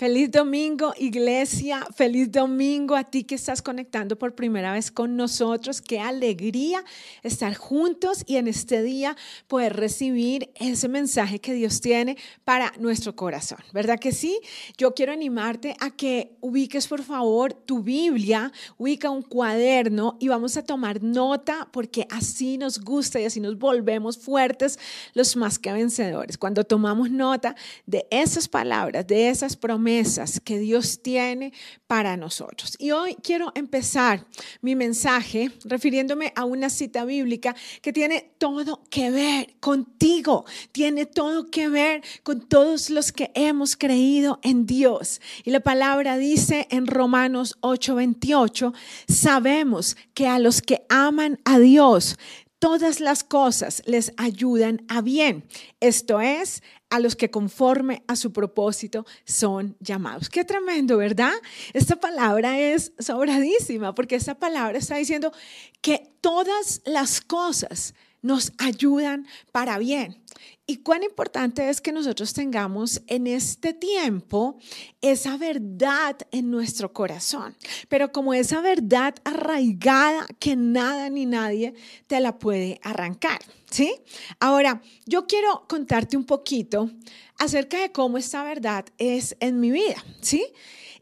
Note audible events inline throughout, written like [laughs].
Feliz domingo, iglesia. Feliz domingo a ti que estás conectando por primera vez con nosotros. Qué alegría estar juntos y en este día poder recibir ese mensaje que Dios tiene para nuestro corazón. ¿Verdad que sí? Yo quiero animarte a que ubiques por favor tu Biblia, ubica un cuaderno y vamos a tomar nota porque así nos gusta y así nos volvemos fuertes los más que vencedores. Cuando tomamos nota de esas palabras, de esas promesas, que Dios tiene para nosotros. Y hoy quiero empezar mi mensaje refiriéndome a una cita bíblica que tiene todo que ver contigo, tiene todo que ver con todos los que hemos creído en Dios. Y la palabra dice en Romanos 8:28, sabemos que a los que aman a Dios, todas las cosas les ayudan a bien. Esto es, a los que conforme a su propósito son llamados. Qué tremendo, ¿verdad? Esta palabra es sobradísima porque esta palabra está diciendo que todas las cosas nos ayudan para bien. Y cuán importante es que nosotros tengamos en este tiempo esa verdad en nuestro corazón, pero como esa verdad arraigada que nada ni nadie te la puede arrancar, ¿sí? Ahora, yo quiero contarte un poquito acerca de cómo esta verdad es en mi vida, ¿sí?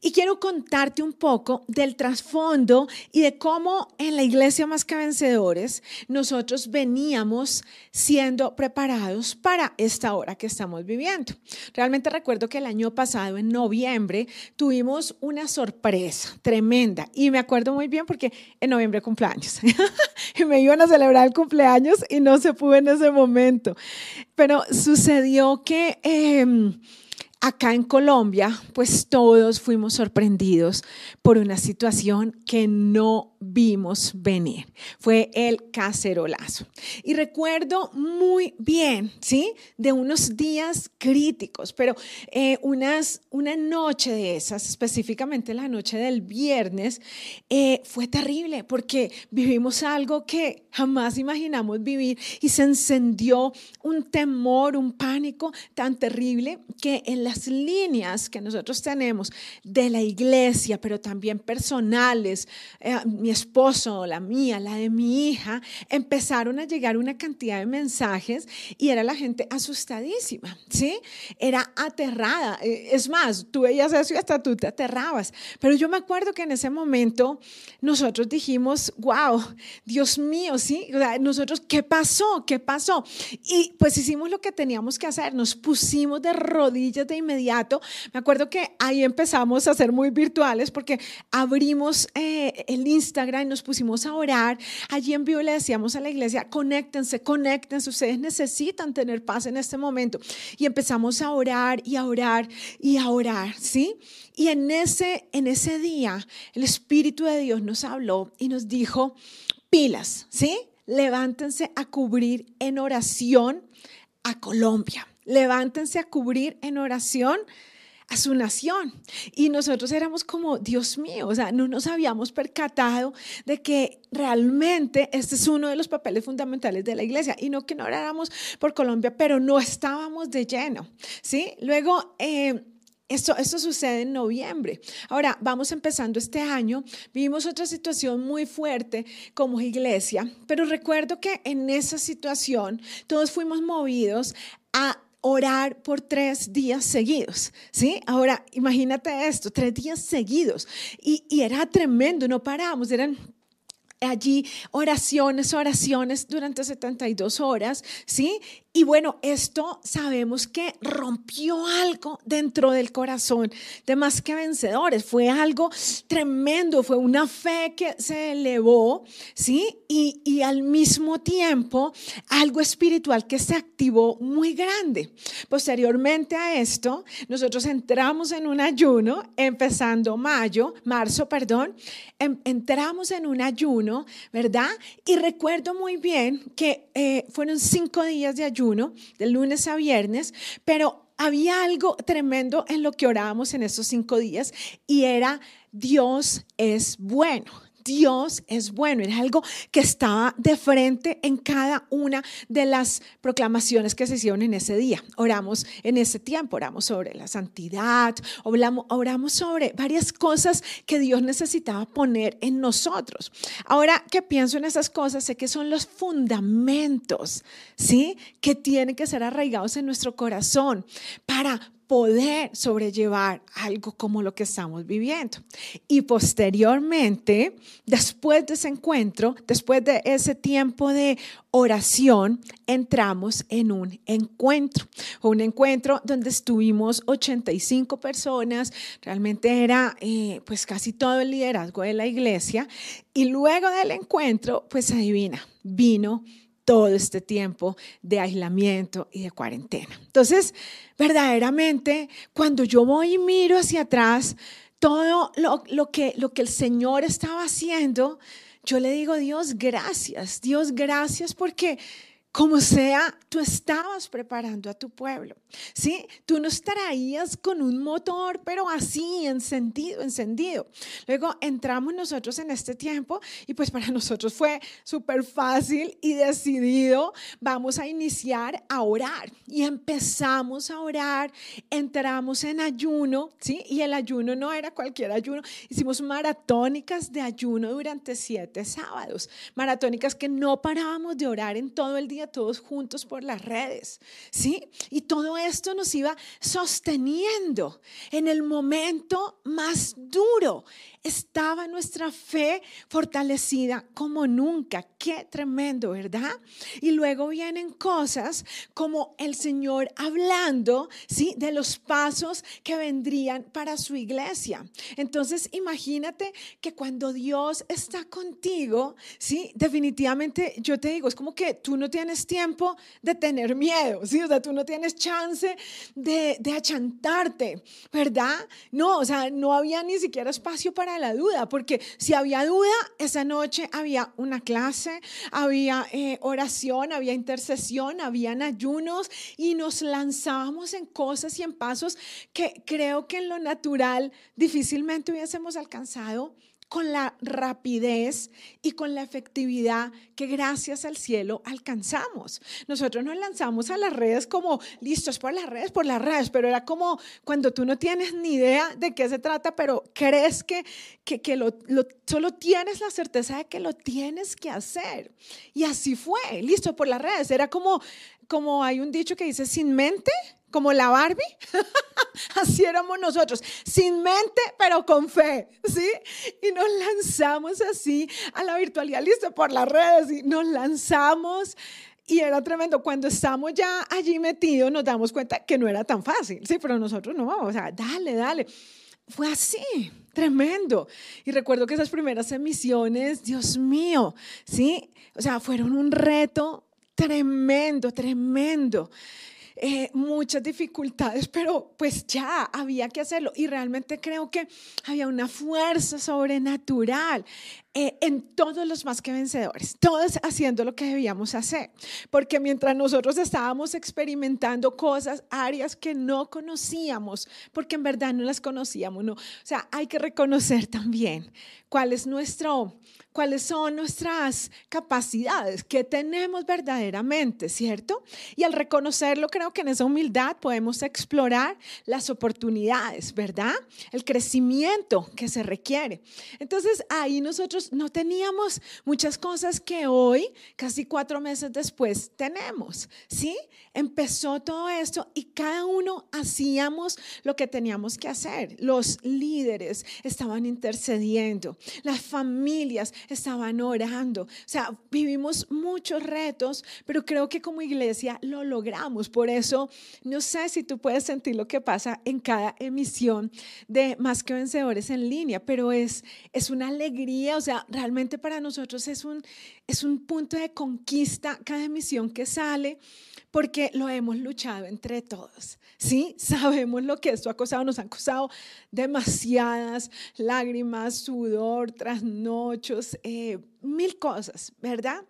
Y quiero contarte un poco del trasfondo y de cómo en la iglesia Más que Vencedores nosotros veníamos siendo preparados para esta hora que estamos viviendo. Realmente recuerdo que el año pasado, en noviembre, tuvimos una sorpresa tremenda y me acuerdo muy bien porque en noviembre cumpleaños [laughs] y me iban a celebrar el cumpleaños y no se pudo en ese momento. Pero sucedió que... Em, Acá en Colombia, pues todos fuimos sorprendidos por una situación que no vimos venir. Fue el cacerolazo. Y recuerdo muy bien, ¿sí? De unos días críticos, pero eh, unas, una noche de esas, específicamente la noche del viernes, eh, fue terrible porque vivimos algo que jamás imaginamos vivir y se encendió un temor, un pánico tan terrible que en las líneas que nosotros tenemos de la iglesia, pero también personales, eh, mi esposo, la mía, la de mi hija, empezaron a llegar una cantidad de mensajes y era la gente asustadísima, ¿sí? Era aterrada. Eh, es más, tú veías eso y hasta tú te aterrabas. Pero yo me acuerdo que en ese momento nosotros dijimos, wow, Dios mío, ¿sí? nosotros, ¿qué pasó? ¿Qué pasó? Y pues hicimos lo que teníamos que hacer, nos pusimos de rodillas de inmediato. Me acuerdo que ahí empezamos a ser muy virtuales porque abrimos eh, el Instagram y nos pusimos a orar. Allí en vivo le decíamos a la iglesia, conéctense, conéctense, ustedes necesitan tener paz en este momento. Y empezamos a orar y a orar y a orar, ¿sí? Y en ese, en ese día el Espíritu de Dios nos habló y nos dijo, pilas, ¿sí? Levántense a cubrir en oración a Colombia. Levántense a cubrir en oración a su nación. Y nosotros éramos como, Dios mío, o sea, no nos habíamos percatado de que realmente este es uno de los papeles fundamentales de la iglesia. Y no que no oráramos por Colombia, pero no estábamos de lleno, ¿sí? Luego... Eh, esto, esto, sucede en noviembre. Ahora, vamos empezando este año. Vivimos otra situación muy fuerte como iglesia, pero recuerdo que en esa situación todos fuimos movidos a orar por tres días seguidos, ¿sí? Ahora, imagínate esto, tres días seguidos. Y, era tremendo, no parábamos, eran allí oraciones, oraciones durante 72 horas, ¿sí? Y bueno, esto sabemos que rompió algo dentro del corazón de más que vencedores. Fue algo tremendo, fue una fe que se elevó, ¿sí? Y, y al mismo tiempo algo espiritual que se activó muy grande. Posteriormente a esto, nosotros entramos en un ayuno, empezando mayo, marzo, perdón, entramos en un ayuno, ¿verdad? Y recuerdo muy bien que eh, fueron cinco días de ayuno de lunes a viernes, pero había algo tremendo en lo que orábamos en esos cinco días y era Dios es bueno. Dios es bueno. Era algo que estaba de frente en cada una de las proclamaciones que se hicieron en ese día. Oramos en ese tiempo, oramos sobre la santidad, oramos, sobre varias cosas que Dios necesitaba poner en nosotros. Ahora que pienso en esas cosas, sé que son los fundamentos, ¿sí? Que tienen que ser arraigados en nuestro corazón para poder sobrellevar algo como lo que estamos viviendo. Y posteriormente, después de ese encuentro, después de ese tiempo de oración, entramos en un encuentro, un encuentro donde estuvimos 85 personas, realmente era eh, pues casi todo el liderazgo de la iglesia, y luego del encuentro, pues adivina, vino todo este tiempo de aislamiento y de cuarentena. Entonces, verdaderamente, cuando yo voy y miro hacia atrás, todo lo, que, lo que el Señor estaba haciendo, yo le digo, Dios, gracias, Dios, gracias porque como sea, tú estabas preparando a tu pueblo, ¿sí? Tú no estarías con un motor, pero así, encendido, encendido. Luego entramos nosotros en este tiempo y pues para [laughs] nosotros fue súper fácil y decidido, vamos a iniciar a orar. Y empezamos a orar, entramos en ayuno, ¿sí? Y el ayuno no era cualquier ayuno, hicimos maratónicas de ayuno durante siete sábados, maratónicas que no parábamos de orar en todo el día todos juntos por las redes, ¿sí? Y todo esto nos iba sosteniendo en el momento más duro. Estaba nuestra fe fortalecida como nunca. Qué tremendo, ¿verdad? Y luego vienen cosas como el Señor hablando, ¿sí? De los pasos que vendrían para su iglesia. Entonces, imagínate que cuando Dios está contigo, ¿sí? Definitivamente, yo te digo, es como que tú no tienes tiempo de tener miedo, ¿sí? O sea, tú no tienes chance de, de achantarte, ¿verdad? No, o sea, no había ni siquiera espacio para la duda, porque si había duda, esa noche había una clase, había eh, oración, había intercesión, habían ayunos y nos lanzábamos en cosas y en pasos que creo que en lo natural difícilmente hubiésemos alcanzado con la rapidez y con la efectividad que gracias al cielo alcanzamos. Nosotros nos lanzamos a las redes como listos por las redes, por las redes, pero era como cuando tú no tienes ni idea de qué se trata, pero crees que, que, lo, solo tienes la certeza de que lo tienes que hacer. Y así fue, listo por las redes. Era como, como hay un dicho que dice, sin mente como la Barbie, [laughs] así éramos nosotros, sin mente, pero con fe, ¿sí? Y nos lanzamos así a la virtualidad, listo, por las redes, y nos lanzamos. Y era tremendo. Cuando estamos ya allí metidos, nos damos cuenta que no era tan fácil, ¿sí? Pero nosotros no, o sea, dale, dale. Fue así, tremendo. Y recuerdo que esas primeras emisiones, Dios mío, ¿sí? O sea, fueron un reto tremendo, tremendo. Eh, muchas dificultades, pero pues ya había que hacerlo. Y realmente creo que había una fuerza sobrenatural eh, en todos los más que vencedores, todos haciendo lo que debíamos hacer. Porque mientras nosotros estábamos experimentando cosas, áreas que no conocíamos, porque en verdad no las conocíamos, no. O sea, hay que reconocer también cuál es nuestro cuáles son nuestras capacidades, qué tenemos verdaderamente, ¿cierto? Y al reconocerlo, creo que en esa humildad podemos explorar las oportunidades, ¿verdad? El crecimiento que se requiere. Entonces, ahí nosotros no teníamos muchas cosas que hoy, casi cuatro meses después, tenemos, ¿sí? Empezó todo esto y cada uno hacíamos lo que teníamos que hacer. Los líderes estaban intercediendo, las familias estaban orando. O sea, vivimos muchos retos, pero creo que como iglesia lo logramos. Por eso, no sé si tú puedes sentir lo que pasa en cada emisión de Más que Vencedores en línea, pero es, es una alegría, o sea, realmente para nosotros es un, es un punto de conquista cada emisión que sale porque lo hemos luchado entre todos. Sí, sabemos lo que esto ha costado, nos han costado demasiadas lágrimas, sudor, trasnochos, eh, mil cosas, ¿verdad?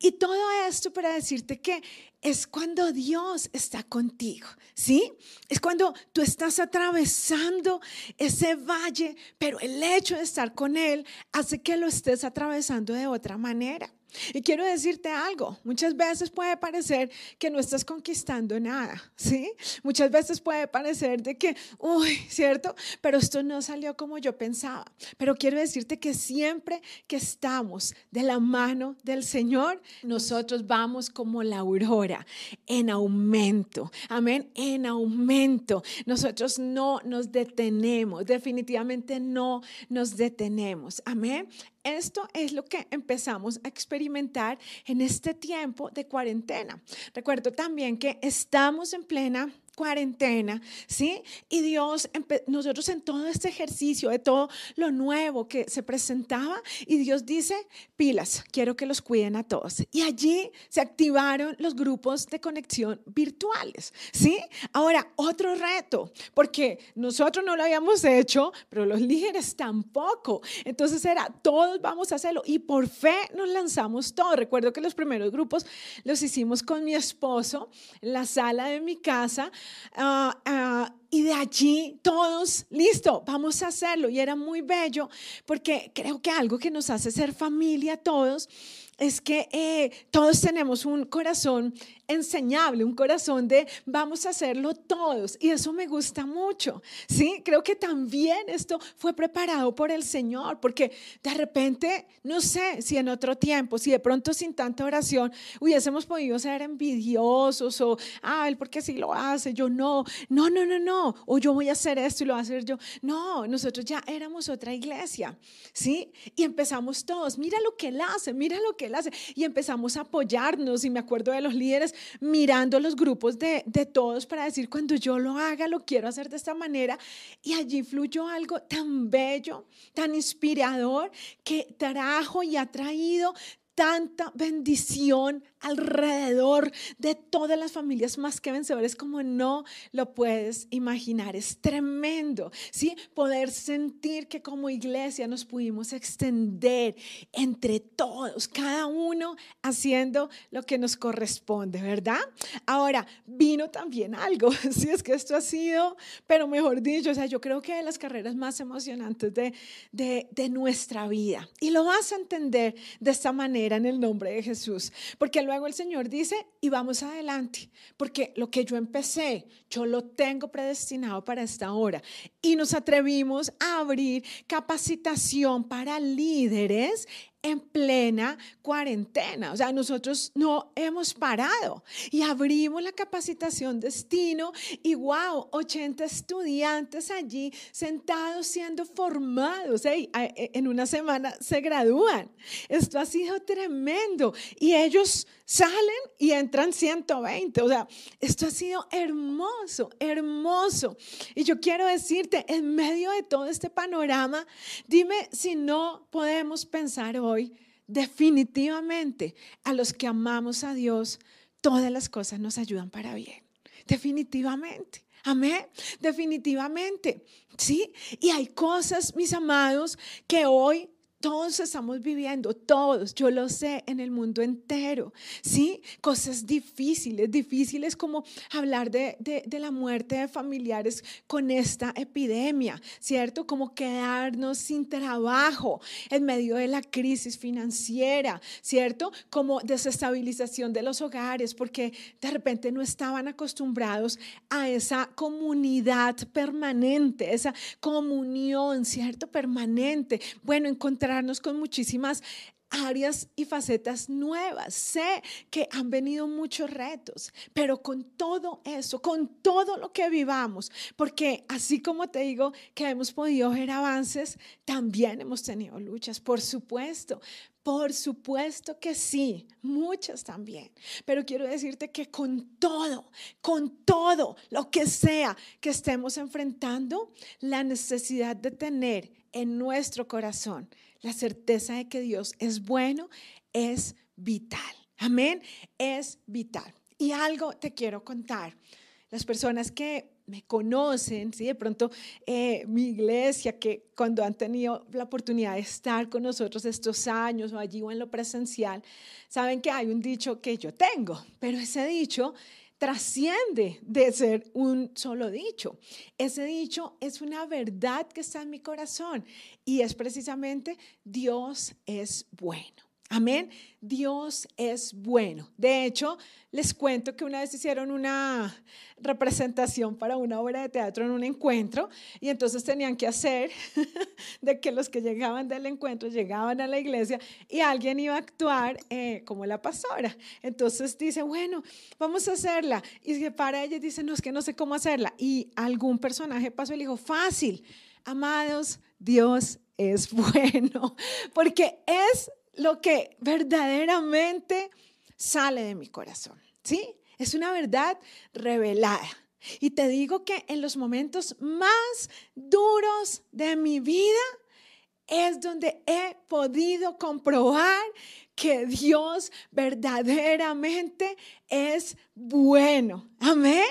Y todo esto para decirte que es cuando Dios está contigo, ¿sí? Es cuando tú estás atravesando ese valle, pero el hecho de estar con Él hace que lo estés atravesando de otra manera. Y quiero decirte algo, muchas veces puede parecer que no estás conquistando nada, ¿sí? Muchas veces puede parecer de que, uy, ¿cierto? Pero esto no salió como yo pensaba. Pero quiero decirte que siempre que estamos de la mano del Señor, nosotros vamos como la aurora, en aumento, amén, en aumento. Nosotros no nos detenemos, definitivamente no nos detenemos, amén. Esto es lo que empezamos a experimentar en este tiempo de cuarentena. Recuerdo también que estamos en plena cuarentena, ¿sí? Y Dios, nosotros en todo este ejercicio, de todo lo nuevo que se presentaba, y Dios dice, pilas, quiero que los cuiden a todos. Y allí se activaron los grupos de conexión virtuales, ¿sí? Ahora, otro reto, porque nosotros no lo habíamos hecho, pero los líderes tampoco. Entonces era, todos vamos a hacerlo. Y por fe nos lanzamos todos. Recuerdo que los primeros grupos los hicimos con mi esposo en la sala de mi casa Ah, ah, y de allí todos, listo, vamos a hacerlo. Y era muy bello porque creo que algo que nos hace ser familia todos es que eh, todos tenemos un corazón enseñable, un corazón de vamos a hacerlo todos. Y eso me gusta mucho. Sí, creo que también esto fue preparado por el Señor, porque de repente, no sé si en otro tiempo, si de pronto sin tanta oración hubiésemos podido ser envidiosos o, ah, él porque sí lo hace, yo no, no, no, no, no, o yo voy a hacer esto y lo voy a hacer yo. No, nosotros ya éramos otra iglesia, ¿sí? Y empezamos todos, mira lo que él hace, mira lo que él hace. Y empezamos a apoyarnos y me acuerdo de los líderes mirando los grupos de, de todos para decir, cuando yo lo haga, lo quiero hacer de esta manera. Y allí fluyó algo tan bello, tan inspirador, que trajo y ha traído tanta bendición alrededor de todas las familias más que vencedores como no lo puedes imaginar. Es tremendo, ¿sí? Poder sentir que como iglesia nos pudimos extender entre todos, cada uno haciendo lo que nos corresponde, ¿verdad? Ahora, vino también algo, [laughs] si es que esto ha sido, pero mejor dicho, o sea, yo creo que de las carreras más emocionantes de, de, de nuestra vida. Y lo vas a entender de esta manera en el nombre de Jesús, porque luego el Señor dice, y vamos adelante, porque lo que yo empecé, yo lo tengo predestinado para esta hora. Y nos atrevimos a abrir capacitación para líderes en plena cuarentena. O sea, nosotros no hemos parado y abrimos la capacitación destino y wow, 80 estudiantes allí sentados siendo formados. ¿eh? En una semana se gradúan. Esto ha sido tremendo y ellos salen y entran 120. O sea, esto ha sido hermoso, hermoso. Y yo quiero decirte, en medio de todo este panorama, dime si no podemos pensar hoy definitivamente a los que amamos a Dios, todas las cosas nos ayudan para bien. Definitivamente. Amén. Definitivamente. Sí. Y hay cosas, mis amados, que hoy todos estamos viviendo, todos, yo lo sé, en el mundo entero, ¿sí? Cosas difíciles, difíciles como hablar de, de, la muerte de familiares con esta epidemia, ¿cierto? Como quedarnos sin trabajo en medio de la crisis financiera, ¿cierto? Como desestabilización de los hogares, porque de repente no estaban acostumbrados a esa comunidad permanente, esa comunión, ¿cierto? Permanente. Bueno, encontrar con muchísimas áreas y facetas nuevas. Sé que han venido muchos retos, pero con todo eso, con todo lo que vivamos, porque así como te digo que hemos podido ver avances, también hemos tenido luchas, por supuesto. Por supuesto que sí, muchas también. Pero quiero decirte que con todo, con todo lo que sea que estemos enfrentando, la necesidad de tener en nuestro corazón la certeza de que Dios es bueno es vital. Amén, es vital. Y algo te quiero contar. Las personas que me conocen, ¿sí? de pronto eh, mi iglesia, que cuando han tenido la oportunidad de estar con nosotros estos años o allí o en lo presencial, saben que hay un dicho que yo tengo, pero ese dicho trasciende de ser un solo dicho. Ese dicho es una verdad que está en mi corazón y es precisamente Dios es bueno. Amén. Dios es bueno. De hecho, les cuento que una vez hicieron una representación para una obra de teatro en un encuentro y entonces tenían que hacer [laughs] de que los que llegaban del encuentro llegaban a la iglesia y alguien iba a actuar eh, como la pastora. Entonces dice, bueno, vamos a hacerla. Y para ella y dice, no, es que no sé cómo hacerla. Y algún personaje pasó y le dijo, fácil, amados, Dios es [laughs] bueno, porque es lo que verdaderamente sale de mi corazón. ¿Sí? Es una verdad revelada. Y te digo que en los momentos más duros de mi vida es donde he podido comprobar que Dios verdaderamente es bueno. Amén.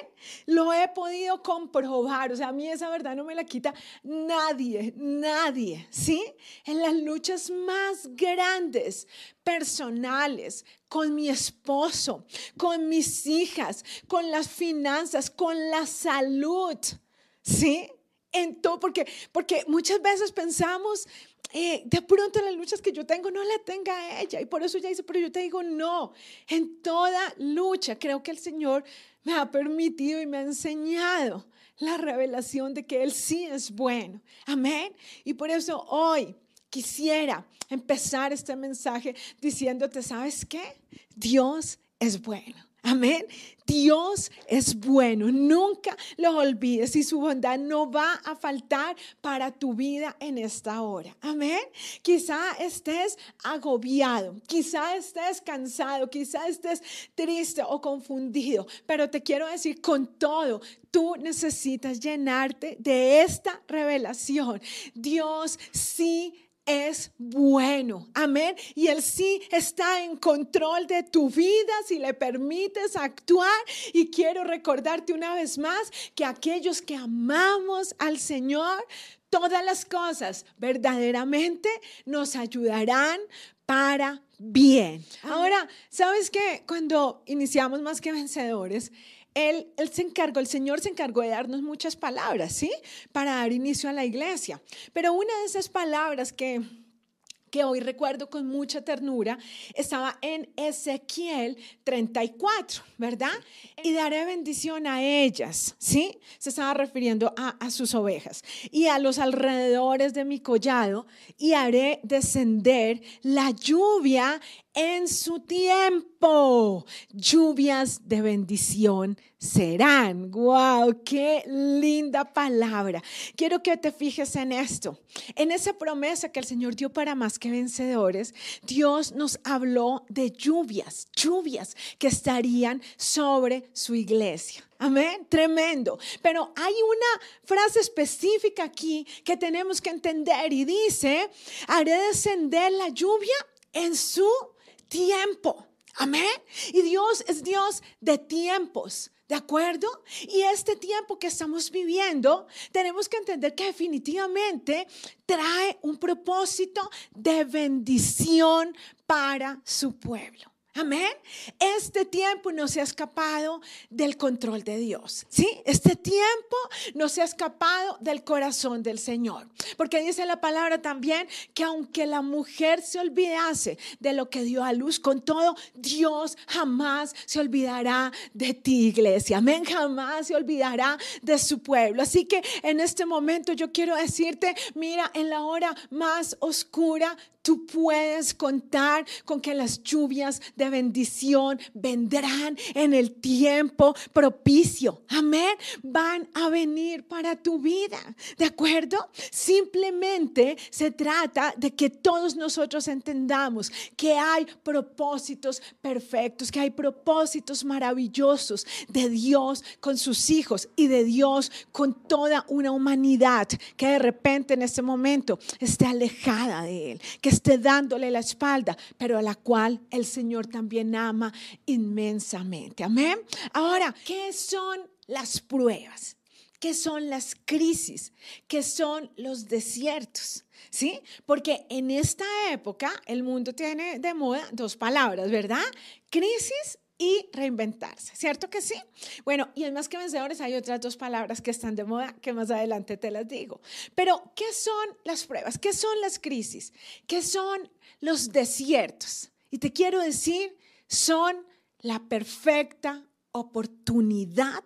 Lo he podido comprobar. O sea, a mí esa verdad no me la quita nadie, nadie. ¿Sí? En las luchas más grandes, personales, con mi esposo, con mis hijas, con las finanzas, con la salud. ¿Sí? En todo, porque, porque muchas veces pensamos eh, de pronto las luchas que yo tengo no la tenga ella. Y por eso ella dice, pero yo te digo, no, en toda lucha creo que el Señor me ha permitido y me ha enseñado la revelación de que Él sí es bueno. Amén. Y por eso hoy quisiera empezar este mensaje diciéndote, ¿sabes qué? Dios es bueno. Amén. Dios es bueno, nunca lo olvides y su bondad no va a faltar para tu vida en esta hora. Amén. Quizá estés agobiado, quizá estés cansado, quizá estés triste o confundido, pero te quiero decir con todo, tú necesitas llenarte de esta revelación. Dios sí es bueno. Amén. Y Él sí está en control de tu vida si le permites actuar. Y quiero recordarte una vez más que aquellos que amamos al Señor, todas las cosas verdaderamente nos ayudarán para bien. Ahora, ¿sabes que Cuando iniciamos más que vencedores, él, se encargó, el Señor se encargó de darnos muchas palabras, ¿sí? Para dar inicio a la iglesia. Pero una de esas palabras que que hoy recuerdo con mucha ternura, estaba en Ezequiel 34, ¿verdad? Y daré bendición a ellas, ¿sí? Se estaba refiriendo a, a, sus ovejas. Y a los alrededores de mi collado, y haré descender la lluvia en su tiempo. Lluvias de bendición serán. ¡Wow! ¡Qué linda palabra! Quiero que te fijes en esto. En esa promesa que el Señor dio para más que vencedores, Dios nos habló de lluvias, lluvias que estarían sobre su iglesia. Amén, tremendo. Pero hay una frase específica aquí que tenemos que entender y dice, haré descender la lluvia en su tiempo. Amén. Y Dios es Dios de tiempos. ¿De acuerdo? Y este tiempo que estamos viviendo, tenemos que entender que definitivamente trae un propósito de bendición para su pueblo. Amén. Este tiempo no se ha escapado del control de Dios. ¿Sí? Este tiempo no se ha escapado del corazón del Señor. Porque dice la palabra también que aunque la mujer se olvidase de lo que dio a luz, con todo, Dios jamás se olvidará de ti, iglesia. Amén. Jamás se olvidará de su pueblo. Así que en este momento yo quiero decirte, mira, en la hora más oscura, Tú puedes contar con que las lluvias de bendición vendrán en el tiempo propicio. Amén. Van a venir para tu vida. ¿De acuerdo? Simplemente se trata de que todos nosotros entendamos que hay propósitos perfectos, que hay propósitos maravillosos de Dios con sus hijos y de Dios con toda una humanidad que de repente en este momento esté alejada de Él, esté dándole la espalda, pero a la cual el Señor también ama inmensamente. Amén. Ahora, ¿qué son las pruebas? qué son las crisis, qué son los desiertos. ¿Sí? Porque en esta época el mundo tiene de moda dos palabras, ¿verdad? Crisis y reinventarse, ¿cierto que sí? Bueno, y en Más que Vencedores hay otras dos palabras que están de moda que más adelante te las digo. Pero, ¿qué son las pruebas? ¿Qué son las crisis? ¿Qué son los desiertos? Y te quiero decir, son la perfecta oportunidad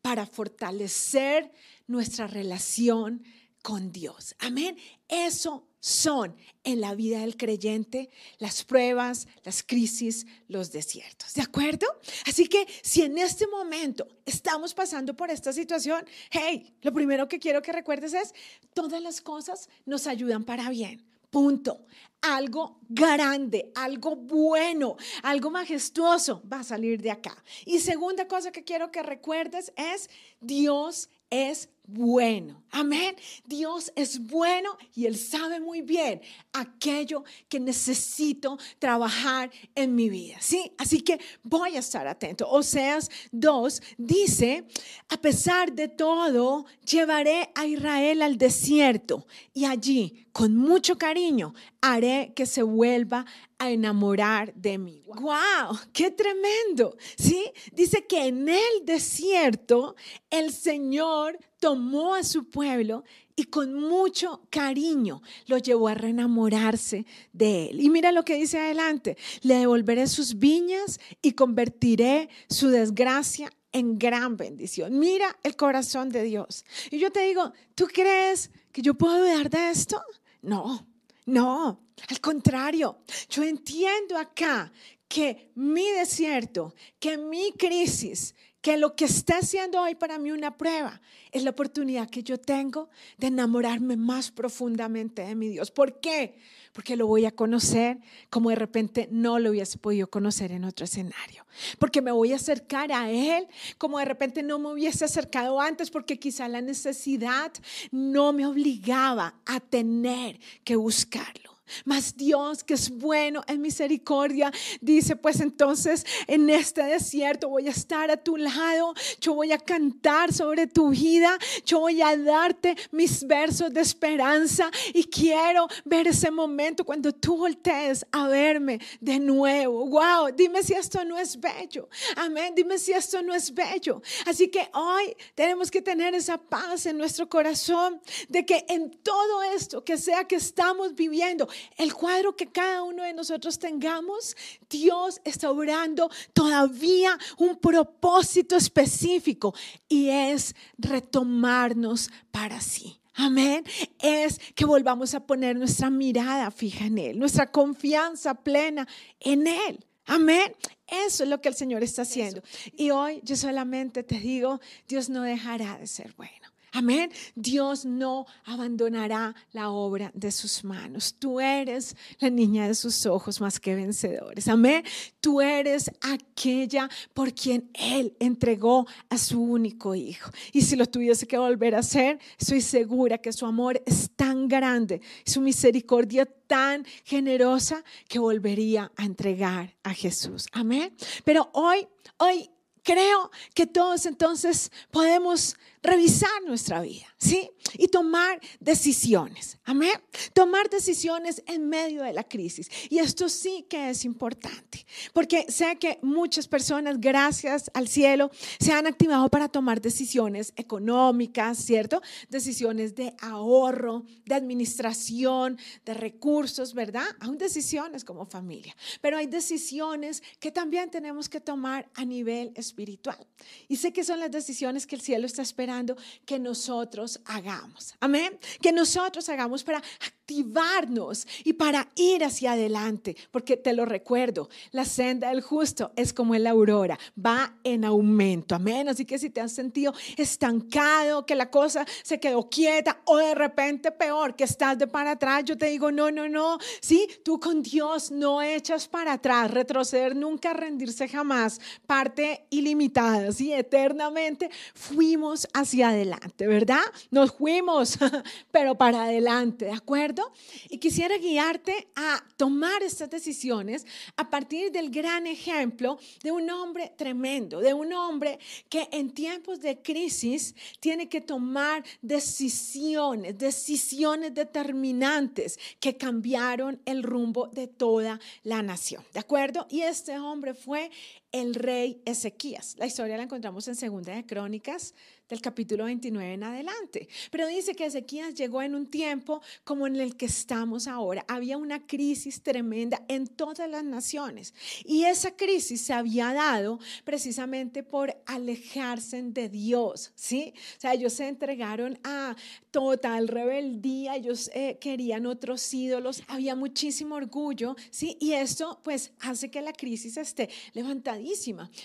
para fortalecer nuestra relación con Dios. Amén. Eso son en la vida del creyente las pruebas, las crisis, los desiertos. ¿De acuerdo? Así que si en este momento estamos pasando por esta situación, hey, lo primero que quiero que recuerdes es, todas las cosas nos ayudan para bien. Punto. Algo grande, algo bueno, algo majestuoso va a salir de acá. Y segunda cosa que quiero que recuerdes es, Dios es bueno. Amén. Dios es bueno y Él sabe muy bien aquello que necesito trabajar en mi vida. ¿Sí? Así que voy a estar atento. Oseas 2 dice, a pesar de todo, llevaré a Israel al desierto y allí, con mucho cariño, haré que se vuelva a enamorar de mí. ¡Wow! ¡Qué tremendo! ¿Sí? Dice que en el desierto el Señor tomó a su pueblo y con mucho cariño lo llevó a reenamorarse de él. Y mira lo que dice adelante, le devolveré sus viñas y convertiré su desgracia en gran bendición. Mira el corazón de Dios. Y yo te digo, ¿tú crees que yo puedo dudar de esto? No, no, al contrario, yo entiendo acá que mi desierto, que mi crisis, que lo que está siendo hoy para mí una prueba es la oportunidad que yo tengo de enamorarme más profundamente de mi Dios. ¿Por qué? Porque lo voy a conocer como de repente no lo hubiese podido conocer en otro escenario. Porque me voy a acercar a Él como de repente no me hubiese acercado antes porque quizá la necesidad no me obligaba a tener que buscarlo. Mas Dios, que es bueno en misericordia, dice, pues entonces en este desierto voy a estar a tu lado, yo voy a cantar sobre tu vida, yo voy a darte mis versos de esperanza y quiero ver ese momento cuando tú voltees a verme de nuevo. Wow, dime si esto no es bello. Amén, dime si esto no es bello. Así que hoy tenemos que tener esa paz en nuestro corazón de que en todo esto que sea que estamos viviendo, el cuadro que cada uno de nosotros tengamos, Dios está obrando todavía un propósito específico y es retomarnos para sí. Amén. Es que volvamos a poner nuestra mirada fija en Él, nuestra confianza plena en Él. Amén. Eso es lo que el Señor está haciendo. Y hoy yo solamente te digo, Dios no dejará de ser bueno. Amén. Dios no abandonará la obra de sus manos. Tú eres la niña de sus ojos más que vencedores. Amén. Tú eres aquella por quien Él entregó a su único hijo. Y si lo tuviese que volver a hacer, estoy segura que su amor es tan grande, su misericordia tan generosa que volvería a entregar a Jesús. Amén. Pero hoy, hoy creo que todos entonces podemos revisar nuestra vida, ¿sí? Y tomar decisiones. Amén. Tomar decisiones en medio de la crisis. Y esto sí que es importante, porque sé que muchas personas, gracias al cielo, se han activado para tomar decisiones económicas, ¿cierto? Decisiones de ahorro, de administración, de recursos, ¿verdad? Aún decisiones como familia. Pero hay decisiones que también tenemos que tomar a nivel espiritual. Y sé que son las decisiones que el cielo está esperando que nosotros hagamos. Amén. Que nosotros hagamos para activarnos y para ir hacia adelante. Porque te lo recuerdo, la senda del justo es como la aurora, va en aumento. Amén. Así que si te has sentido estancado, que la cosa se quedó quieta o de repente peor, que estás de para atrás, yo te digo, no, no, no. Sí, tú con Dios no echas para atrás, retroceder nunca, rendirse jamás. Parte ilimitada, sí, eternamente fuimos hacia adelante, ¿verdad? Nos fuimos, [laughs] pero para adelante, ¿de acuerdo? Y quisiera guiarte a tomar estas decisiones a partir del gran ejemplo de un hombre tremendo, de un hombre que en tiempos de crisis tiene que tomar decisiones, decisiones determinantes que cambiaron el rumbo de toda la nación, ¿de acuerdo? Y este hombre fue el rey Ezequías. La historia la encontramos en Segunda de Crónicas del capítulo 29 en adelante. Pero dice que Ezequías llegó en un tiempo como en el que estamos ahora. Había una crisis tremenda en todas las naciones. Y esa crisis se había dado precisamente por alejarse de Dios, ¿sí? O sea, ellos se entregaron a total rebeldía, ellos eh, querían otros ídolos, había muchísimo orgullo, ¿sí? Y esto pues hace que la crisis esté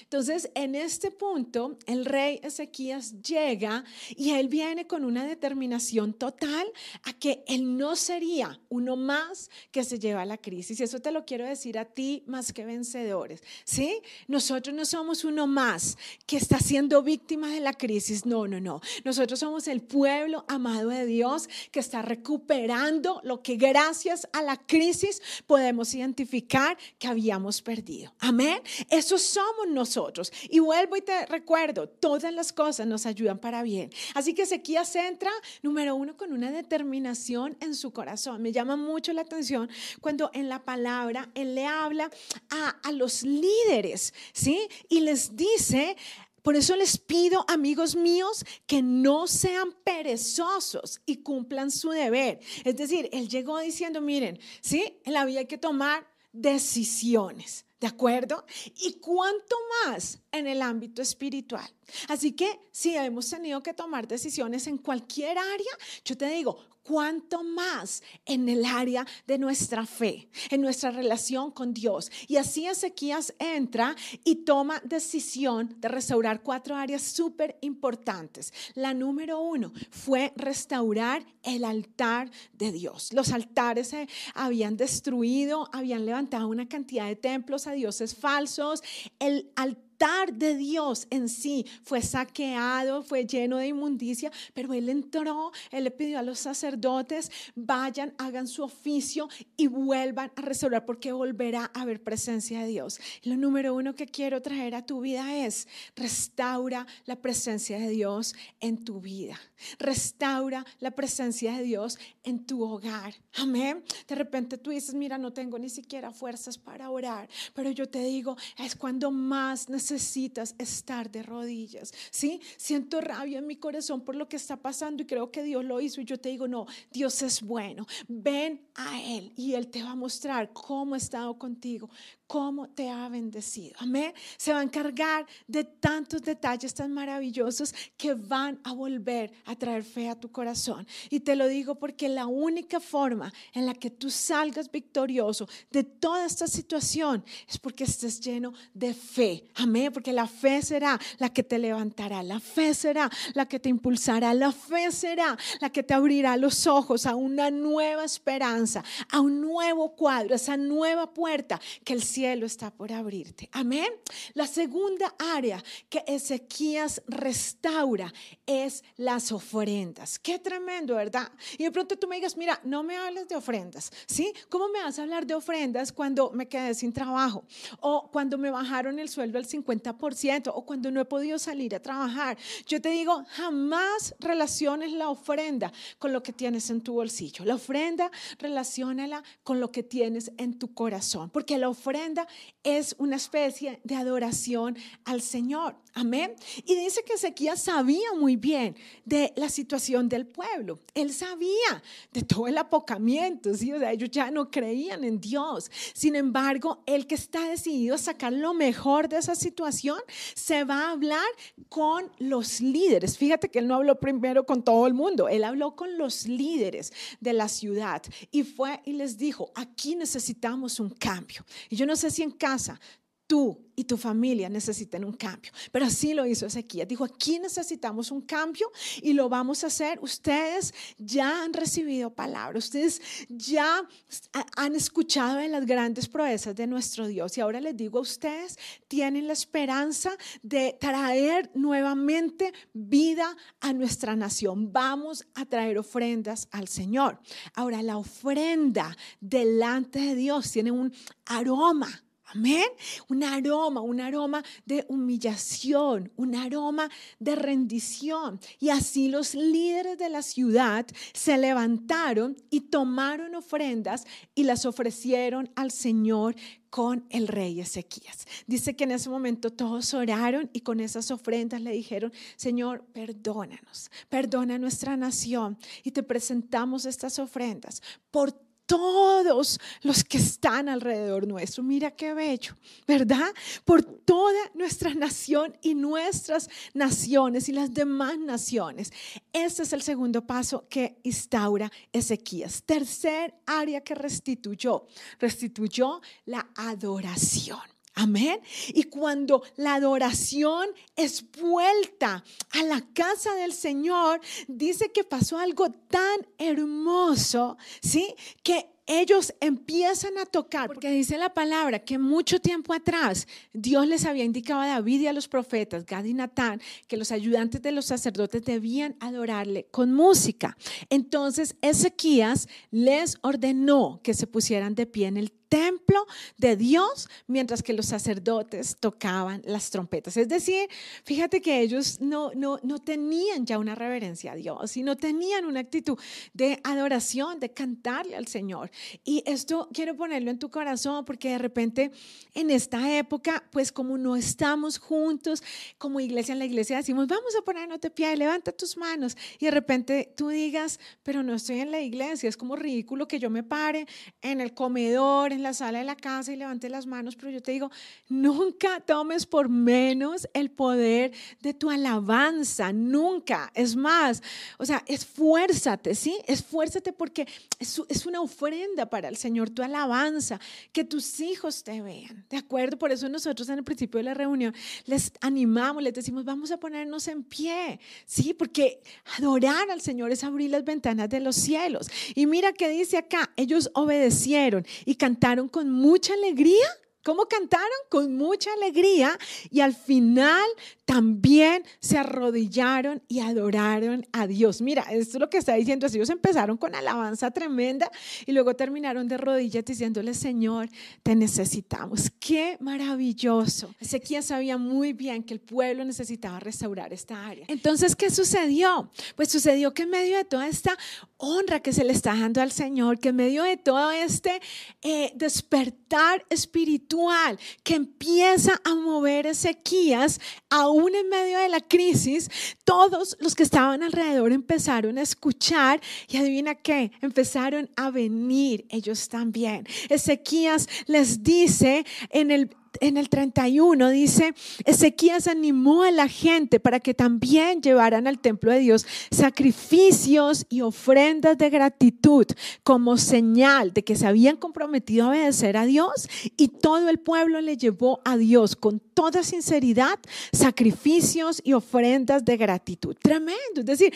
Entonces, en este punto, el rey Ezequías llega y él viene con una determinación total a que él no sería uno más que se lleva a la crisis. Y eso te lo quiero decir a ti más que vencedores. ¿Sí? Nosotros no somos uno más que está siendo víctima de la crisis. No, no, no. Nosotros somos el pueblo amado de Dios que está recuperando lo que gracias a la crisis podemos identificar que habíamos perdido. Amén. Eso somos nosotros. Y vuelvo y te recuerdo, todas las cosas nos ayudan para bien. Así que Ezequías entra, número uno, con una determinación en su corazón. Me llama mucho la atención cuando en la palabra él le habla a, a los líderes, ¿sí? Y les dice, por eso les pido, amigos míos, que no sean perezosos y cumplan su deber. Es decir, él llegó diciendo, miren, ¿sí? En la vida hay que tomar decisiones. ¿De acuerdo? Y cuánto más en el ámbito espiritual. Así que si hemos tenido que tomar decisiones en cualquier área, yo te digo, cuánto más en el área de nuestra fe, en nuestra relación con Dios. Y así Ezequías entra y toma decisión de restaurar cuatro áreas súper importantes. La número uno fue restaurar el altar de Dios. Los altares se habían destruido, habían levantado una cantidad de templos a dioses falsos. El altar de Dios en sí fue saqueado, fue lleno de inmundicia, pero él entró, él le pidió a los sacerdotes, vayan, hagan su oficio y vuelvan a restaurar porque volverá a haber presencia de Dios. lo número uno que quiero traer a tu vida es restaura la presencia de Dios en tu vida. Restaura la presencia de Dios en tu hogar. Amén. De repente tú dices, mira, no tengo ni siquiera fuerzas para orar, pero yo te digo, es cuando más necesitas necesitas estar de rodillas, ¿sí? Siento rabia en mi corazón por lo que está pasando y creo que Dios lo hizo y yo te digo, no, Dios es bueno. Ven a Él y Él te va a mostrar cómo ha estado contigo, cómo te ha bendecido. Amén. Se va a encargar de tantos detalles tan maravillosos que van a volver a traer fe a tu corazón. Y te lo digo porque la única forma en la que tú salgas victorioso de toda esta situación es porque estés lleno de fe. Amén. Porque la fe será la que te levantará. La fe será la que te impulsará. La fe será la que te abrirá los ojos a una nueva esperanza, a un nuevo cuadro, a esa nueva puerta que el cielo está por abrirte. Amén. La segunda área que Ezequías restaura es las ofrendas. Qué tremendo, ¿verdad? Y de pronto tú me digas, mira, no me hables de ofrendas, ¿sí? ¿Cómo me vas a hablar de ofrendas cuando me quedé sin trabajo? O cuando me bajaron el sueldo al 50% o cuando no he podido salir a trabajar. Yo te digo, jamás relaciones la ofrenda con lo que tienes en tu bolsillo. La ofrenda, relacionala con lo que tienes en tu corazón, porque la ofrenda es una especie de adoración al Señor. Amén. Y dice que Ezequías sabía muy bien de la situación del pueblo. Él sabía de todo el apocamiento. ¿sí? O ellos ya no creían en Dios. Sin embargo, el que está decidido a sacar lo mejor de esa situación, se va a hablar con los líderes. Fíjate que él no habló primero con todo el mundo. Él habló con los líderes de la ciudad y fue y les dijo, aquí necesitamos un cambio. Y yo no sé si en casa tú y tu familia necesitan un cambio. Pero así lo hizo Ezequiel. Dijo, aquí necesitamos un cambio y lo vamos a hacer. Ustedes ya han recibido palabra, ustedes ya han escuchado de las grandes proezas de nuestro Dios. Y ahora les digo a ustedes, tienen la esperanza de traer nuevamente vida a nuestra nación. Vamos a traer ofrendas al Señor. Ahora, la ofrenda delante de Dios tiene un aroma Amén. Un aroma, un aroma de humillación, un aroma de rendición. Y así los líderes de la ciudad se levantaron y tomaron ofrendas y las ofrecieron al Señor con el rey Ezequías. Dice que en ese momento todos oraron y con esas ofrendas le dijeron, Señor, perdónanos, perdona nuestra nación y te presentamos estas ofrendas por todos los que están alrededor nuestro. Mira qué bello, ¿verdad? Por toda nuestra nación y nuestras naciones y las demás naciones. Este es el segundo paso que instaura Ezequías. Tercer área que restituyó, restituyó la adoración. Amén. Y cuando la adoración es vuelta a la casa del Señor, dice que pasó algo tan hermoso, ¿sí? Que ellos empiezan a tocar, porque dice la palabra que mucho tiempo atrás Dios les había indicado a David y a los profetas, Gad y Natán, que los ayudantes de los sacerdotes debían adorarle con música. Entonces Ezequías les ordenó que se pusieran de pie en el templo de Dios mientras que los sacerdotes tocaban las trompetas. Es decir, fíjate que ellos no, no, no tenían ya una reverencia a Dios y no tenían una actitud de adoración, de cantarle al Señor. Y esto quiero ponerlo en tu corazón porque de repente en esta época, pues como no estamos juntos como iglesia en la iglesia, decimos, vamos a ponernos de pie, levanta tus manos y de repente tú digas, pero no estoy en la iglesia, es como ridículo que yo me pare en el comedor, en la sala de la casa y levante las manos, pero yo te digo, nunca tomes por menos el poder de tu alabanza, nunca. Es más, o sea, esfuérzate, ¿sí? Esfuérzate porque es, es una ofrenda para el Señor, tu alabanza, que tus hijos te vean, ¿de acuerdo? Por eso nosotros en el principio de la reunión les animamos, les decimos, vamos a ponernos en pie, ¿sí? Porque adorar al Señor es abrir las ventanas de los cielos. Y mira qué dice acá, ellos obedecieron y cantaron con mucha alegría. ¿Cómo cantaron? Con mucha alegría y al final también se arrodillaron y adoraron a Dios. Mira, esto es lo que está diciendo. Ellos empezaron con alabanza tremenda y luego terminaron de rodillas diciéndole, Señor, te necesitamos. Qué maravilloso. Ezequiel sabía muy bien que el pueblo necesitaba restaurar esta área. Entonces, ¿qué sucedió? Pues sucedió que en medio de toda esta honra que se le está dando al Señor, que en medio de todo este eh, despertar espiritual que empieza a mover Ezequías, aún en medio de la crisis, todos los que estaban alrededor empezaron a escuchar y adivina qué, empezaron a venir ellos también. Ezequías les dice en el en el 31 dice, Ezequías animó a la gente para que también llevaran al templo de Dios sacrificios y ofrendas de gratitud como señal de que se habían comprometido a obedecer a Dios y todo el pueblo le llevó a Dios con toda sinceridad sacrificios y ofrendas de gratitud. Tremendo, es decir,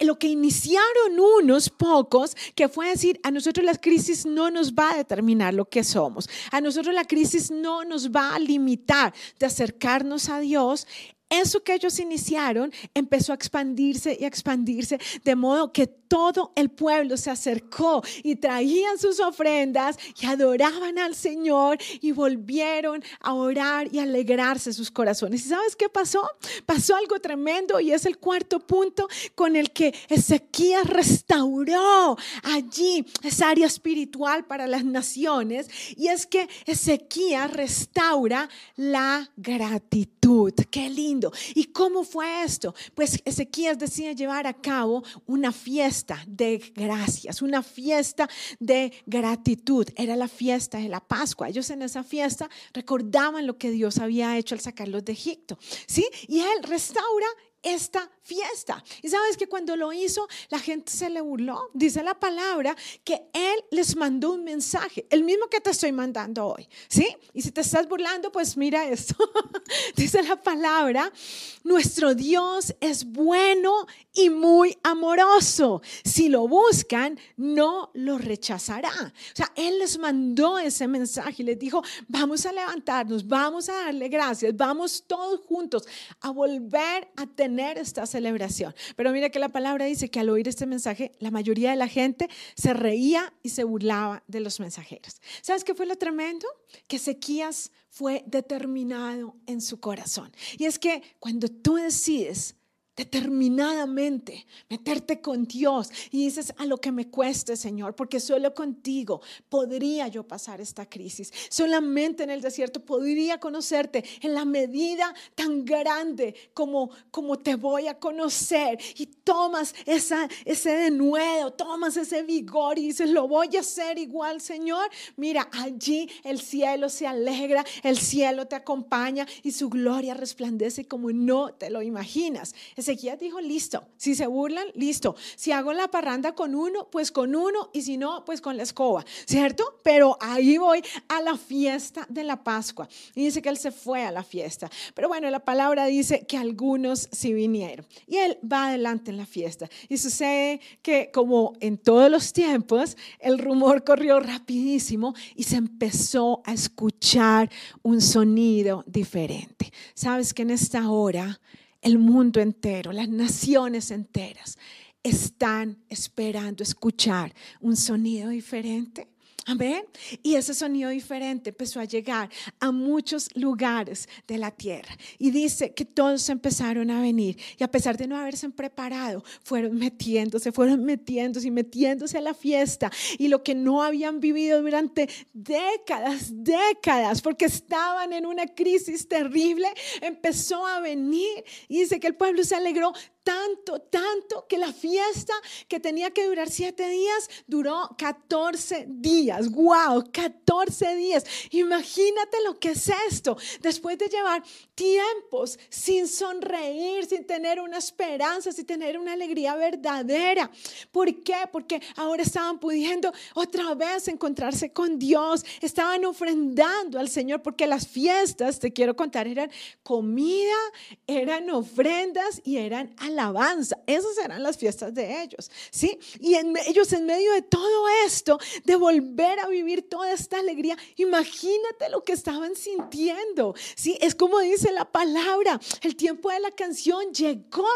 lo que iniciaron unos pocos, que fue decir, a nosotros la crisis no nos va a determinar lo que somos, a nosotros la crisis no nos va a limitar de acercarnos a Dios, eso que ellos iniciaron empezó a expandirse y a expandirse, de modo que todo el pueblo se acercó y traían sus ofrendas y adoraban al Señor y volvieron a orar y alegrarse sus corazones. ¿Y sabes qué pasó? Pasó algo tremendo y es el cuarto punto con el que Ezequías restauró allí esa área espiritual para las naciones y es que Ezequías restaura la gratitud. Qué lindo ¿Y cómo fue esto? Pues Ezequías decía llevar a cabo una fiesta de gracias, una fiesta de gratitud. Era la fiesta de la Pascua. Ellos en esa fiesta recordaban lo que Dios había hecho al sacarlos de Egipto. ¿Sí? Y él restaura esta fiesta. Y sabes que cuando lo hizo, la gente se le burló. Dice la palabra que Él les mandó un mensaje, el mismo que te estoy mandando hoy. ¿Sí? Y si te estás burlando, pues mira esto. [laughs] Dice la palabra, nuestro Dios es bueno y muy amoroso. Si lo buscan, no lo rechazará. O sea, Él les mandó ese mensaje y les dijo, vamos a levantarnos, vamos a darle gracias, vamos todos juntos a volver a tener esta celebración. Pero mira que la palabra dice que al oír este mensaje, la mayoría de la gente se reía y se burlaba de los mensajeros. ¿Sabes qué fue lo tremendo? Que Ezequías fue determinado en su corazón. Y es que cuando tú decides determinadamente meterte con Dios y dices a lo que me cueste, Señor, porque solo contigo podría yo pasar esta crisis. Solamente en el desierto podría conocerte en la medida tan grande como, como te voy a conocer. Y tomas esa, ese denuedo, tomas ese vigor y dices, lo voy a hacer igual, Señor. Mira, allí el cielo se alegra, el cielo te acompaña y su gloria resplandece como no te lo imaginas. Ezequiel dijo, listo, si se burlan, listo. Si hago la parranda con uno, pues con uno, y si no, pues con la escoba, ¿cierto? Pero ahí voy a la fiesta de la Pascua. Y dice que él se fue a la fiesta. Pero bueno, la palabra dice que algunos sí vinieron. Y él va adelante en la fiesta. Y sucede que como en todos los tiempos, el rumor corrió rapidísimo y se empezó a escuchar un sonido diferente. Sabes que en esta hora el mundo entero, las naciones enteras están esperando escuchar un sonido diferente. Amén. Y ese sonido diferente empezó a llegar a muchos lugares de la tierra. Y dice que todos empezaron a venir. Y a pesar de no haberse preparado, fueron metiéndose, fueron metiéndose y metiéndose a la fiesta. Y lo que no habían vivido durante décadas, décadas, porque estaban en una crisis terrible, empezó a venir. Y dice que el pueblo se alegró tanto, tanto que la fiesta que tenía que durar siete días duró 14 días. ¡Wow! 14 días. Imagínate lo que es esto. Después de llevar tiempos sin sonreír, sin tener una esperanza, sin tener una alegría verdadera. ¿Por qué? Porque ahora estaban pudiendo otra vez encontrarse con Dios. Estaban ofrendando al Señor porque las fiestas, te quiero contar, eran comida, eran ofrendas y eran alabanzas alabanza. Esas eran las fiestas de ellos, ¿sí? Y en, ellos en medio de todo esto, de volver a vivir toda esta alegría, imagínate lo que estaban sintiendo, ¿sí? Es como dice la palabra, el tiempo de la canción llegó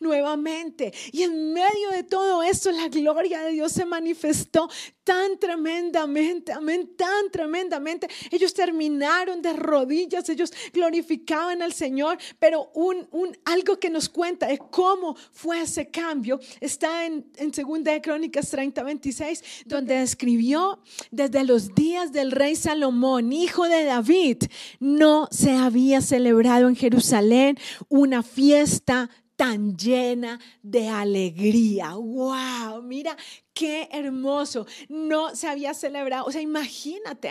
nuevamente y en medio de todo esto la gloria de Dios se manifestó tan tremendamente, amén, tan tremendamente. Ellos terminaron de rodillas, ellos glorificaban al Señor, pero un, un algo que nos cuenta es cómo fue ese cambio está en, en Segunda de Crónicas 30, 26, donde escribió desde los días del rey Salomón, hijo de David, no se había celebrado en Jerusalén una fiesta tan llena de alegría. ¡Wow! Mira qué hermoso. No se había celebrado. O sea, imagínate,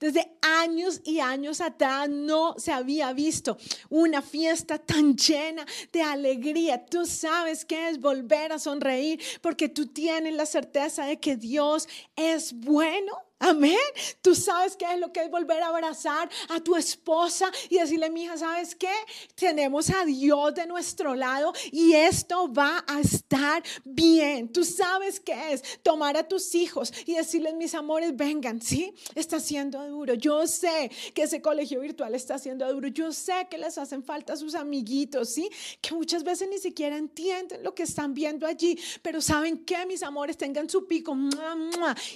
desde años y años atrás no se había visto una fiesta tan llena de alegría. Tú sabes qué es volver a sonreír porque tú tienes la certeza de que Dios es bueno. Amén. Tú sabes qué es lo que es volver a abrazar a tu esposa y decirle, mija, ¿sabes qué? Tenemos a Dios de nuestro lado y esto va a estar bien. Tú sabes qué es tomar a tus hijos y decirles, mis amores, vengan, ¿sí? Está siendo duro. Yo sé que ese colegio virtual está siendo duro. Yo sé que les hacen falta sus amiguitos, ¿sí? Que muchas veces ni siquiera entienden lo que están viendo allí, pero ¿saben qué, mis amores? Tengan su pico.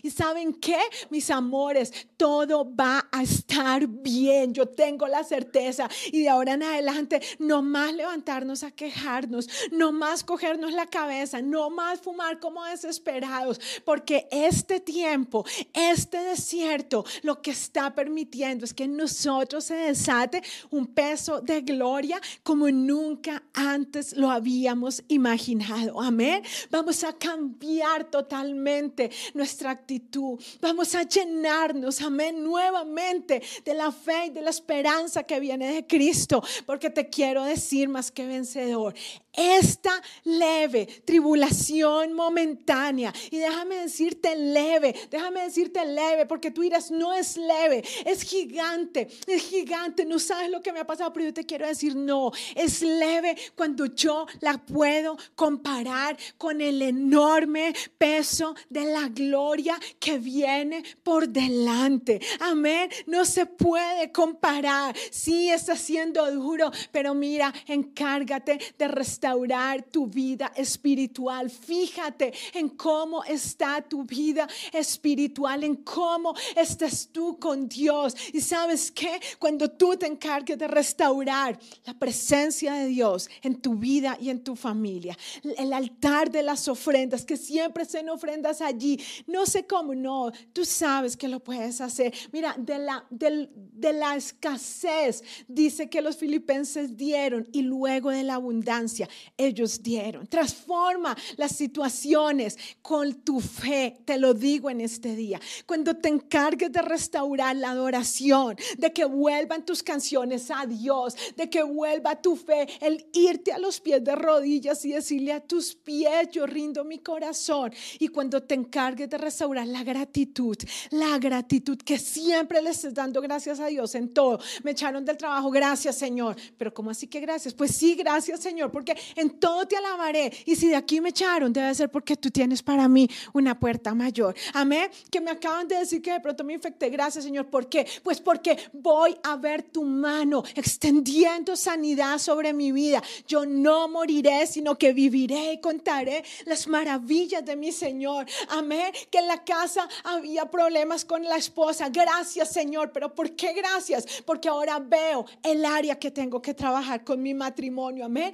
Y ¿saben qué? Mis amores, todo va a estar bien. Yo tengo la certeza y de ahora en adelante no más levantarnos a quejarnos, no más cogernos la cabeza, no más fumar como desesperados, porque este tiempo, este desierto, lo que está permitiendo es que en nosotros se desate un peso de gloria como nunca antes lo habíamos imaginado. Amén. Vamos a cambiar totalmente nuestra actitud. Vamos a llenarnos, amén, nuevamente de la fe y de la esperanza que viene de Cristo, porque te quiero decir más que vencedor, esta leve tribulación momentánea. Y déjame decirte leve, déjame decirte leve, porque tú dirás, no es leve, es gigante, es gigante, no sabes lo que me ha pasado, pero yo te quiero decir, no, es leve cuando yo la puedo comparar con el enorme peso de la gloria que viene por delante. Amén, no se puede comparar. Sí, está siendo duro, pero mira, encárgate de restaurar tu vida espiritual. Fíjate en cómo está tu vida espiritual, en cómo estás tú con Dios. Y sabes que cuando tú te encargues de restaurar la presencia de Dios en tu vida y en tu familia, el altar de las ofrendas, que siempre se ofrendas allí, no sé cómo, no, tú sabes que lo puedes hacer. Mira, de la, de la escasez, dice que los filipenses dieron y luego de la abundancia, ellos dieron. Transforma las situaciones con tu fe, te lo digo en este día. Cuando te encargues de restaurar la adoración, de que vuelvan tus canciones a Dios, de que vuelva tu fe, el irte a los pies de rodillas y decirle a tus pies, yo rindo mi corazón. Y cuando te encargues de restaurar la gratitud, la gratitud que siempre le estés dando gracias a Dios en todo. Me echaron del trabajo, gracias Señor. Pero ¿cómo así que gracias? Pues sí, gracias Señor, porque en todo te alabaré. Y si de aquí me echaron, debe ser porque tú tienes para mí una puerta mayor. Amén. Que me acaban de decir que de pronto me infecté. Gracias Señor. ¿Por qué? Pues porque voy a ver tu mano extendiendo sanidad sobre mi vida. Yo no moriré, sino que viviré y contaré las maravillas de mi Señor. Amén. Que en la casa había problemas con la esposa. Gracias Señor. Pero ¿por qué gracias? Porque ahora veo el área que tengo que trabajar con mi matrimonio. Amén.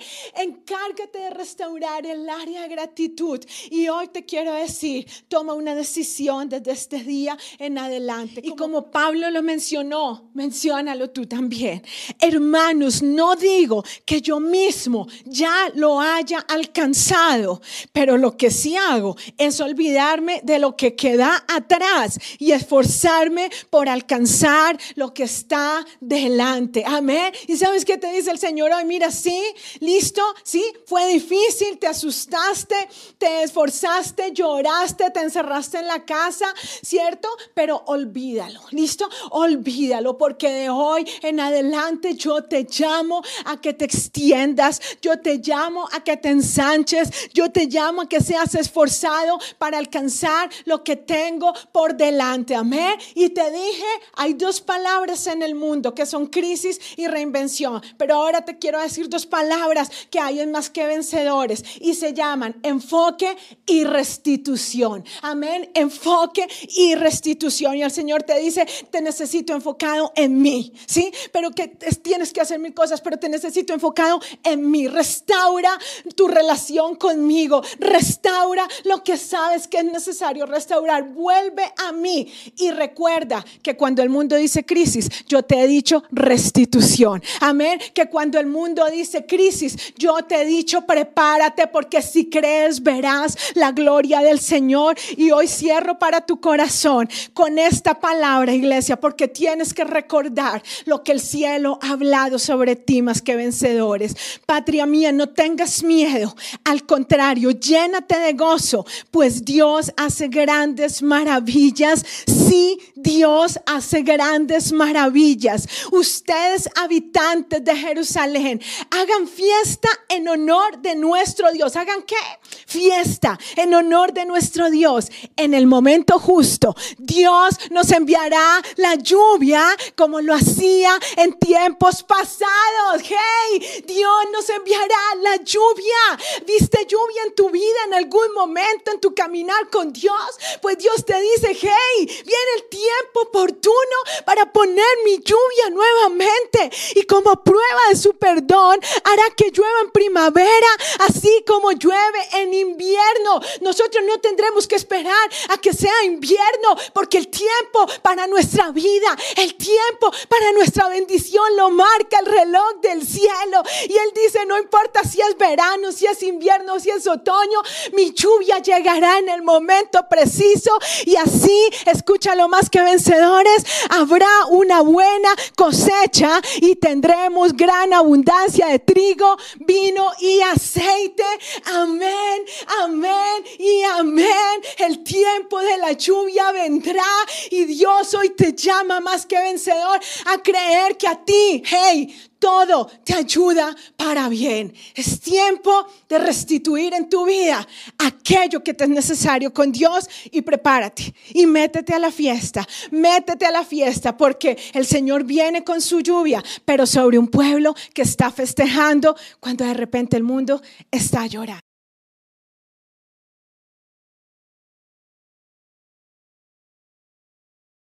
Encárgate de restaurar el área de gratitud. Y hoy te quiero decir, toma una decisión desde este día en adelante. Y como Pablo lo mencionó, menciónalo tú también. Hermanos, no digo que yo mismo ya lo haya alcanzado, pero lo que sí hago es olvidarme de lo que queda atrás y esforzarme por alcanzar lo que está delante. Amén. Y sabes qué te dice el Señor hoy, mira, sí, listo, sí, fue difícil, te asustaste, te esforzaste, lloraste, te encerraste en la casa, ¿cierto? Pero olvídalo, listo, olvídalo, porque de hoy en adelante yo te llamo a que te extiendas, yo te llamo a que te ensanches, yo te llamo a que seas esforzado para alcanzar lo que tengo por delante. Amén. Y te dije, hay dos palabras en el mundo que son crisis y reinvención, pero ahora te quiero decir dos palabras que hay más que vencedores y se llaman enfoque y restitución. Amén. Enfoque y restitución. Y el Señor te dice, te necesito enfocado en mí, ¿sí? Pero que tienes que hacer mil cosas, pero te necesito enfocado en mí. Restaura tu relación conmigo. Restaura lo que sabes que es necesario restaurar. Vuelve a mí y recuerda que cuando el mundo dice crisis, yo te he dicho restitución. Amén. Que cuando el mundo dice crisis, yo te he dicho prepárate porque si crees verás la gloria del Señor. Y hoy cierro para tu corazón con esta palabra, iglesia, porque tienes que recordar lo que el cielo ha hablado sobre ti más que vencedores. Patria mía, no tengas miedo. Al contrario, llénate de gozo, pues Dios hace grandes maravillas. Sí, Dios hace grandes maravillas. Ustedes, habitantes de Jerusalén, hagan fiesta en honor de nuestro Dios. ¿Hagan qué? Fiesta en honor de nuestro Dios. En el momento justo, Dios nos enviará la lluvia como lo hacía en tiempos pasados. Hey, Dios nos enviará lluvia. ¿Viste lluvia en tu vida en algún momento en tu caminar con Dios? Pues Dios te dice, hey, viene el tiempo oportuno para poner mi lluvia nuevamente. Y como prueba de su perdón, hará que llueva en primavera, así como llueve en invierno. Nosotros no tendremos que esperar a que sea invierno, porque el tiempo para nuestra vida, el tiempo para nuestra bendición lo marca el reloj del cielo. Y Él dice, no importa si es verano, si es invierno, si es otoño, mi lluvia llegará en el momento preciso. Y así, escúchalo más que vencedores, habrá una buena cosecha y tendremos gran abundancia de trigo, vino y aceite. Amén, amén y amén. El tiempo de la lluvia vendrá y Dios hoy te llama más que vencedor a creer que a ti, hey, todo te ayuda para bien. Es tiempo de restituir en tu vida aquello que te es necesario con Dios y prepárate y métete a la fiesta, métete a la fiesta porque el Señor viene con su lluvia, pero sobre un pueblo que está festejando cuando de repente el mundo está llorando.